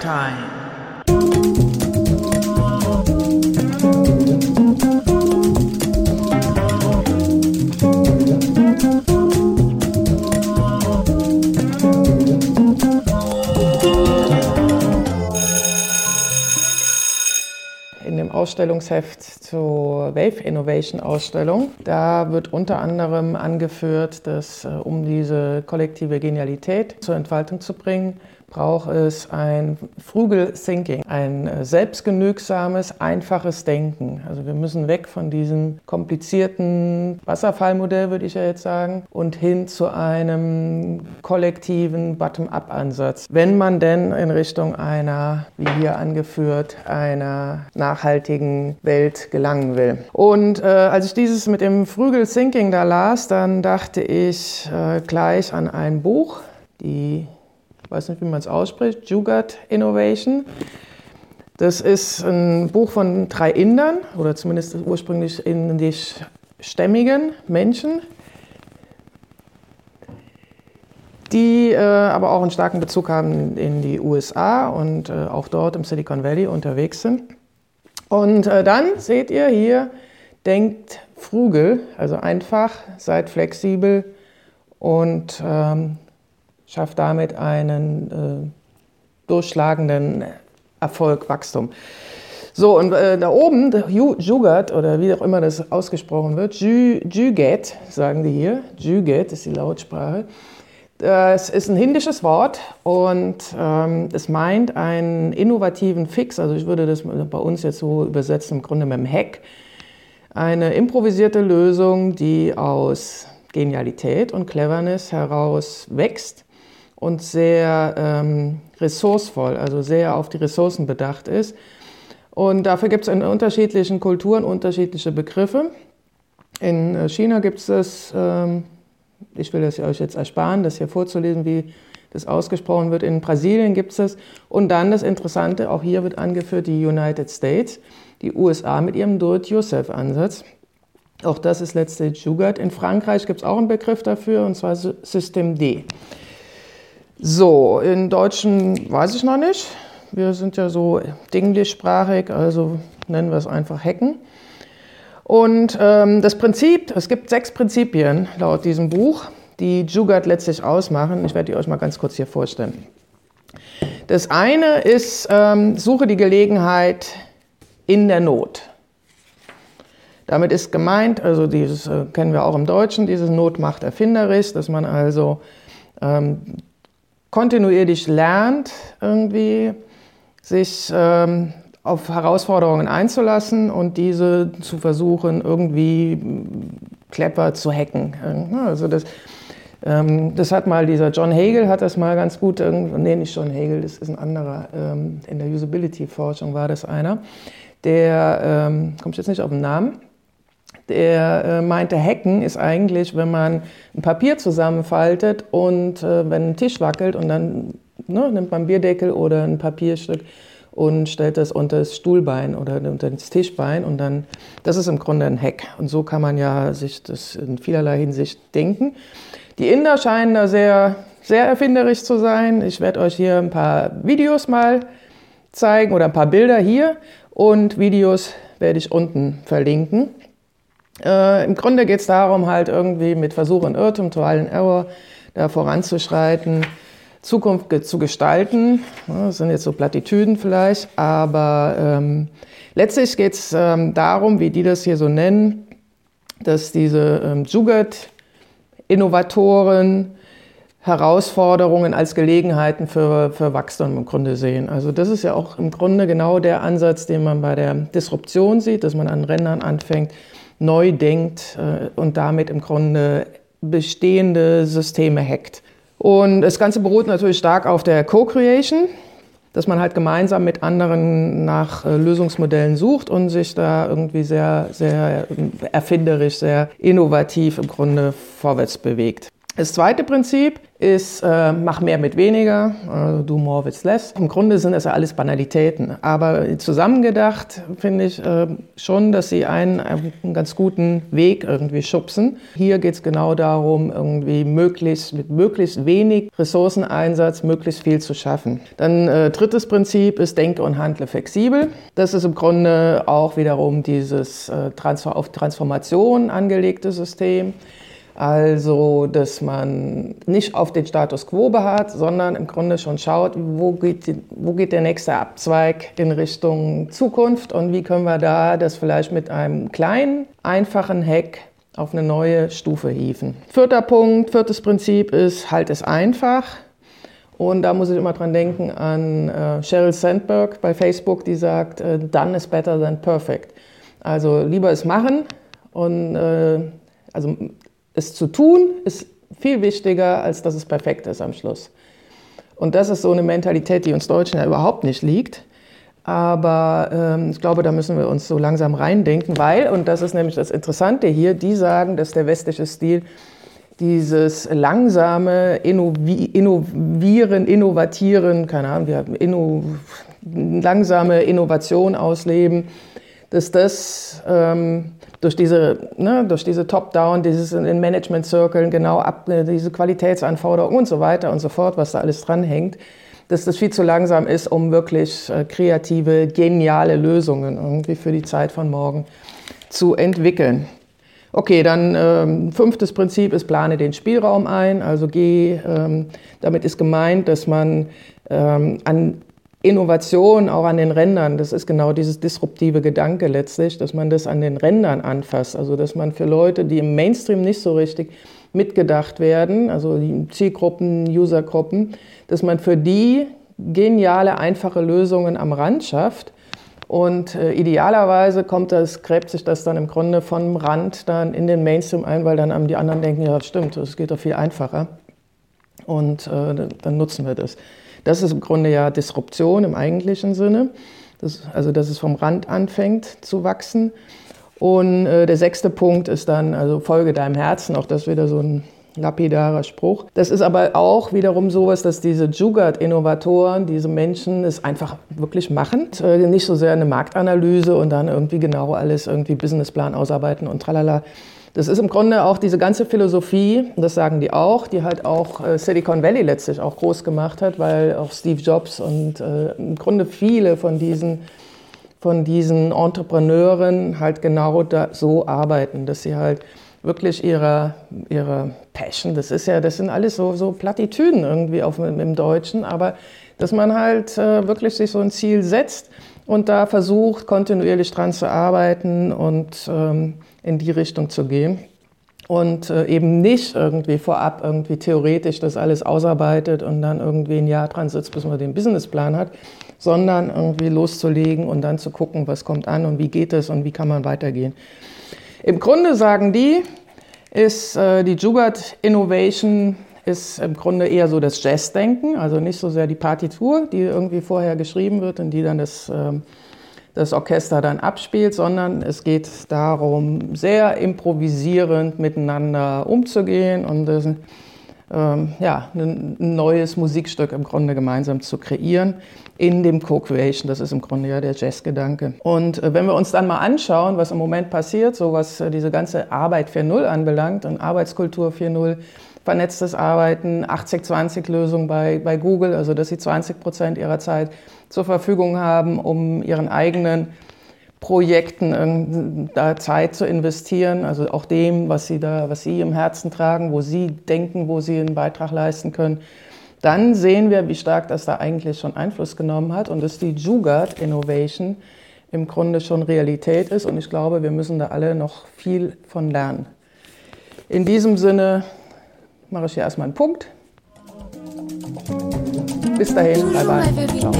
Time. in dem Ausstellungsheft zur Wave Innovation Ausstellung. Da wird unter anderem angeführt, dass äh, um diese kollektive Genialität zur Entfaltung zu bringen, braucht es ein Frugal Thinking, ein äh, selbstgenügsames, einfaches Denken. Also wir müssen weg von diesem komplizierten Wasserfallmodell, würde ich ja jetzt sagen, und hin zu einem kollektiven Bottom-up-Ansatz. Wenn man denn in Richtung einer, wie hier angeführt, einer nachhaltigen Welt gelangen will. Und äh, als ich dieses mit dem Frugal Thinking da las, dann dachte ich äh, gleich an ein Buch, die ich weiß nicht, wie man es ausspricht, Jugat Innovation. Das ist ein Buch von drei Indern oder zumindest ursprünglich indischstämmigen Menschen, die äh, aber auch einen starken Bezug haben in die USA und äh, auch dort im Silicon Valley unterwegs sind. Und äh, dann seht ihr hier, denkt frugal, also einfach, seid flexibel und ähm, schafft damit einen äh, durchschlagenden Erfolg, Wachstum. So, und äh, da oben, Jugat, oder wie auch immer das ausgesprochen wird, Juget, sagen die hier, Juget ist die Lautsprache. Das ist ein hindisches Wort und ähm, es meint einen innovativen Fix, also ich würde das bei uns jetzt so übersetzen, im Grunde mit dem Hack. Eine improvisierte Lösung, die aus Genialität und Cleverness heraus wächst und sehr ähm, ressourcevoll, also sehr auf die Ressourcen bedacht ist. Und dafür gibt es in unterschiedlichen Kulturen unterschiedliche Begriffe. In äh, China gibt es das, ähm, ich will das euch jetzt ersparen, das hier vorzulesen, wie das ausgesprochen wird. In Brasilien gibt es das. Und dann das Interessante, auch hier wird angeführt, die United States, die USA mit ihrem Do-it-yourself-Ansatz. Auch das ist letztlich Jugat. In Frankreich gibt es auch einen Begriff dafür, und zwar System D. So, in Deutschen weiß ich noch nicht. Wir sind ja so englischsprachig, also nennen wir es einfach Hacken. Und ähm, das Prinzip, es gibt sechs Prinzipien laut diesem Buch, die Jugat letztlich ausmachen. Ich werde die euch mal ganz kurz hier vorstellen. Das eine ist, ähm, suche die Gelegenheit in der Not. Damit ist gemeint, also dieses äh, kennen wir auch im Deutschen, dieses Not macht erfinderisch, dass man also ähm, kontinuierlich lernt, irgendwie sich ähm, auf Herausforderungen einzulassen und diese zu versuchen, irgendwie clever zu hacken. Also das, ähm, das hat mal dieser John Hagel hat das mal ganz gut, nee, nicht John Hagel, das ist ein anderer, ähm, in der Usability-Forschung war das einer, der, ähm, komme ich jetzt nicht auf den Namen, der äh, meinte, Hacken ist eigentlich, wenn man ein Papier zusammenfaltet und äh, wenn ein Tisch wackelt und dann ne, nimmt man einen Bierdeckel oder ein Papierstück und stellt das unter das Stuhlbein oder unter das Tischbein und dann, das ist im Grunde ein Hack. Und so kann man ja sich das in vielerlei Hinsicht denken. Die Inder scheinen da sehr, sehr erfinderisch zu sein. Ich werde euch hier ein paar Videos mal zeigen oder ein paar Bilder hier und Videos werde ich unten verlinken. Äh, Im Grunde geht es darum, halt irgendwie mit Versuch und Irrtum, Trial and Error, da voranzuschreiten, Zukunft zu gestalten. Das sind jetzt so Plattitüden vielleicht, aber ähm, letztlich geht es ähm, darum, wie die das hier so nennen, dass diese ähm, Juget-Innovatoren Herausforderungen als Gelegenheiten für, für Wachstum im Grunde sehen. Also das ist ja auch im Grunde genau der Ansatz, den man bei der Disruption sieht, dass man an Rändern anfängt, neu denkt äh, und damit im Grunde bestehende Systeme hackt. Und das Ganze beruht natürlich stark auf der Co-Creation, dass man halt gemeinsam mit anderen nach äh, Lösungsmodellen sucht und sich da irgendwie sehr, sehr erfinderisch, sehr innovativ im Grunde vorwärts bewegt. Das zweite Prinzip ist, äh, mach mehr mit weniger, also do more with less. Im Grunde sind das ja alles Banalitäten, aber zusammengedacht finde ich äh, schon, dass sie einen, einen ganz guten Weg irgendwie schubsen. Hier geht es genau darum, irgendwie möglichst mit möglichst wenig Ressourceneinsatz möglichst viel zu schaffen. Dann äh, drittes Prinzip ist, denke und handle flexibel. Das ist im Grunde auch wiederum dieses äh, Transfer auf Transformation angelegte System. Also, dass man nicht auf den Status quo beharrt, sondern im Grunde schon schaut, wo geht, wo geht der nächste Abzweig in Richtung Zukunft und wie können wir da das vielleicht mit einem kleinen, einfachen Hack auf eine neue Stufe hieven. Vierter Punkt, viertes Prinzip ist, halt es einfach. Und da muss ich immer dran denken an äh, Sheryl Sandberg bei Facebook, die sagt, äh, done is better than perfect. Also lieber es machen und äh, also es zu tun ist viel wichtiger, als dass es perfekt ist am Schluss. Und das ist so eine Mentalität, die uns Deutschen ja überhaupt nicht liegt. Aber ähm, ich glaube, da müssen wir uns so langsam reindenken, weil, und das ist nämlich das Interessante hier, die sagen, dass der westliche Stil dieses langsame Innovi Innovieren, Innovatieren, keine Ahnung, wir haben Inno langsame Innovation ausleben, dass das ähm, durch diese, ne, durch diese Top-Down, dieses in Management-Circlen genau ab, äh, diese Qualitätsanforderungen und so weiter und so fort, was da alles dranhängt, dass das viel zu langsam ist, um wirklich äh, kreative, geniale Lösungen irgendwie für die Zeit von morgen zu entwickeln. Okay, dann ähm, fünftes Prinzip ist, plane den Spielraum ein. Also geh, ähm, damit ist gemeint, dass man ähm, an Innovation auch an den Rändern, das ist genau dieses disruptive Gedanke letztlich, dass man das an den Rändern anfasst. Also dass man für Leute, die im Mainstream nicht so richtig mitgedacht werden, also Zielgruppen, Usergruppen, dass man für die geniale, einfache Lösungen am Rand schafft. Und äh, idealerweise kommt das, gräbt sich das dann im Grunde vom Rand dann in den Mainstream ein, weil dann die anderen denken, ja stimmt, das geht doch viel einfacher. Und äh, dann nutzen wir das. Das ist im Grunde ja Disruption im eigentlichen Sinne, das, also dass es vom Rand anfängt zu wachsen. Und äh, der sechste Punkt ist dann, also folge deinem Herzen, auch das wieder so ein lapidarer Spruch. Das ist aber auch wiederum sowas, dass diese Jugaad-Innovatoren, diese Menschen es einfach wirklich machen. Äh, nicht so sehr eine Marktanalyse und dann irgendwie genau alles irgendwie Businessplan ausarbeiten und tralala, das ist im Grunde auch diese ganze Philosophie, das sagen die auch, die halt auch äh, Silicon Valley letztlich auch groß gemacht hat, weil auch Steve Jobs und äh, im Grunde viele von diesen, von diesen Entrepreneuren halt genau da, so arbeiten, dass sie halt wirklich ihre, ihre Passion, das ist ja, das sind alles so, so Plattitüden irgendwie auf, im Deutschen, aber dass man halt äh, wirklich sich so ein Ziel setzt und da versucht, kontinuierlich dran zu arbeiten und ähm, in die Richtung zu gehen. Und äh, eben nicht irgendwie vorab irgendwie theoretisch das alles ausarbeitet und dann irgendwie ein Jahr dran sitzt, bis man den Businessplan hat, sondern irgendwie loszulegen und dann zu gucken, was kommt an und wie geht es und wie kann man weitergehen. Im Grunde sagen die, ist äh, die Jugat Innovation ist im Grunde eher so das Jazzdenken, also nicht so sehr die Partitur, die irgendwie vorher geschrieben wird und die dann das, ähm, das Orchester dann abspielt, sondern es geht darum, sehr improvisierend miteinander umzugehen und das, ähm, ja, ein neues Musikstück im Grunde gemeinsam zu kreieren in dem Co-Creation. Das ist im Grunde ja der Jazzgedanke. Und äh, wenn wir uns dann mal anschauen, was im Moment passiert, so was äh, diese ganze Arbeit 4.0 anbelangt und Arbeitskultur 4.0, vernetztes Arbeiten, 80-20-Lösung bei, bei Google, also dass sie 20 Prozent ihrer Zeit zur Verfügung haben, um ihren eigenen Projekten da Zeit zu investieren, also auch dem, was sie da, was sie im Herzen tragen, wo sie denken, wo sie einen Beitrag leisten können. Dann sehen wir, wie stark das da eigentlich schon Einfluss genommen hat und dass die Jugaad Innovation im Grunde schon Realität ist. Und ich glaube, wir müssen da alle noch viel von lernen. In diesem Sinne mache ich hier erstmal einen Punkt. Bis dahin, bye bye. Ciao.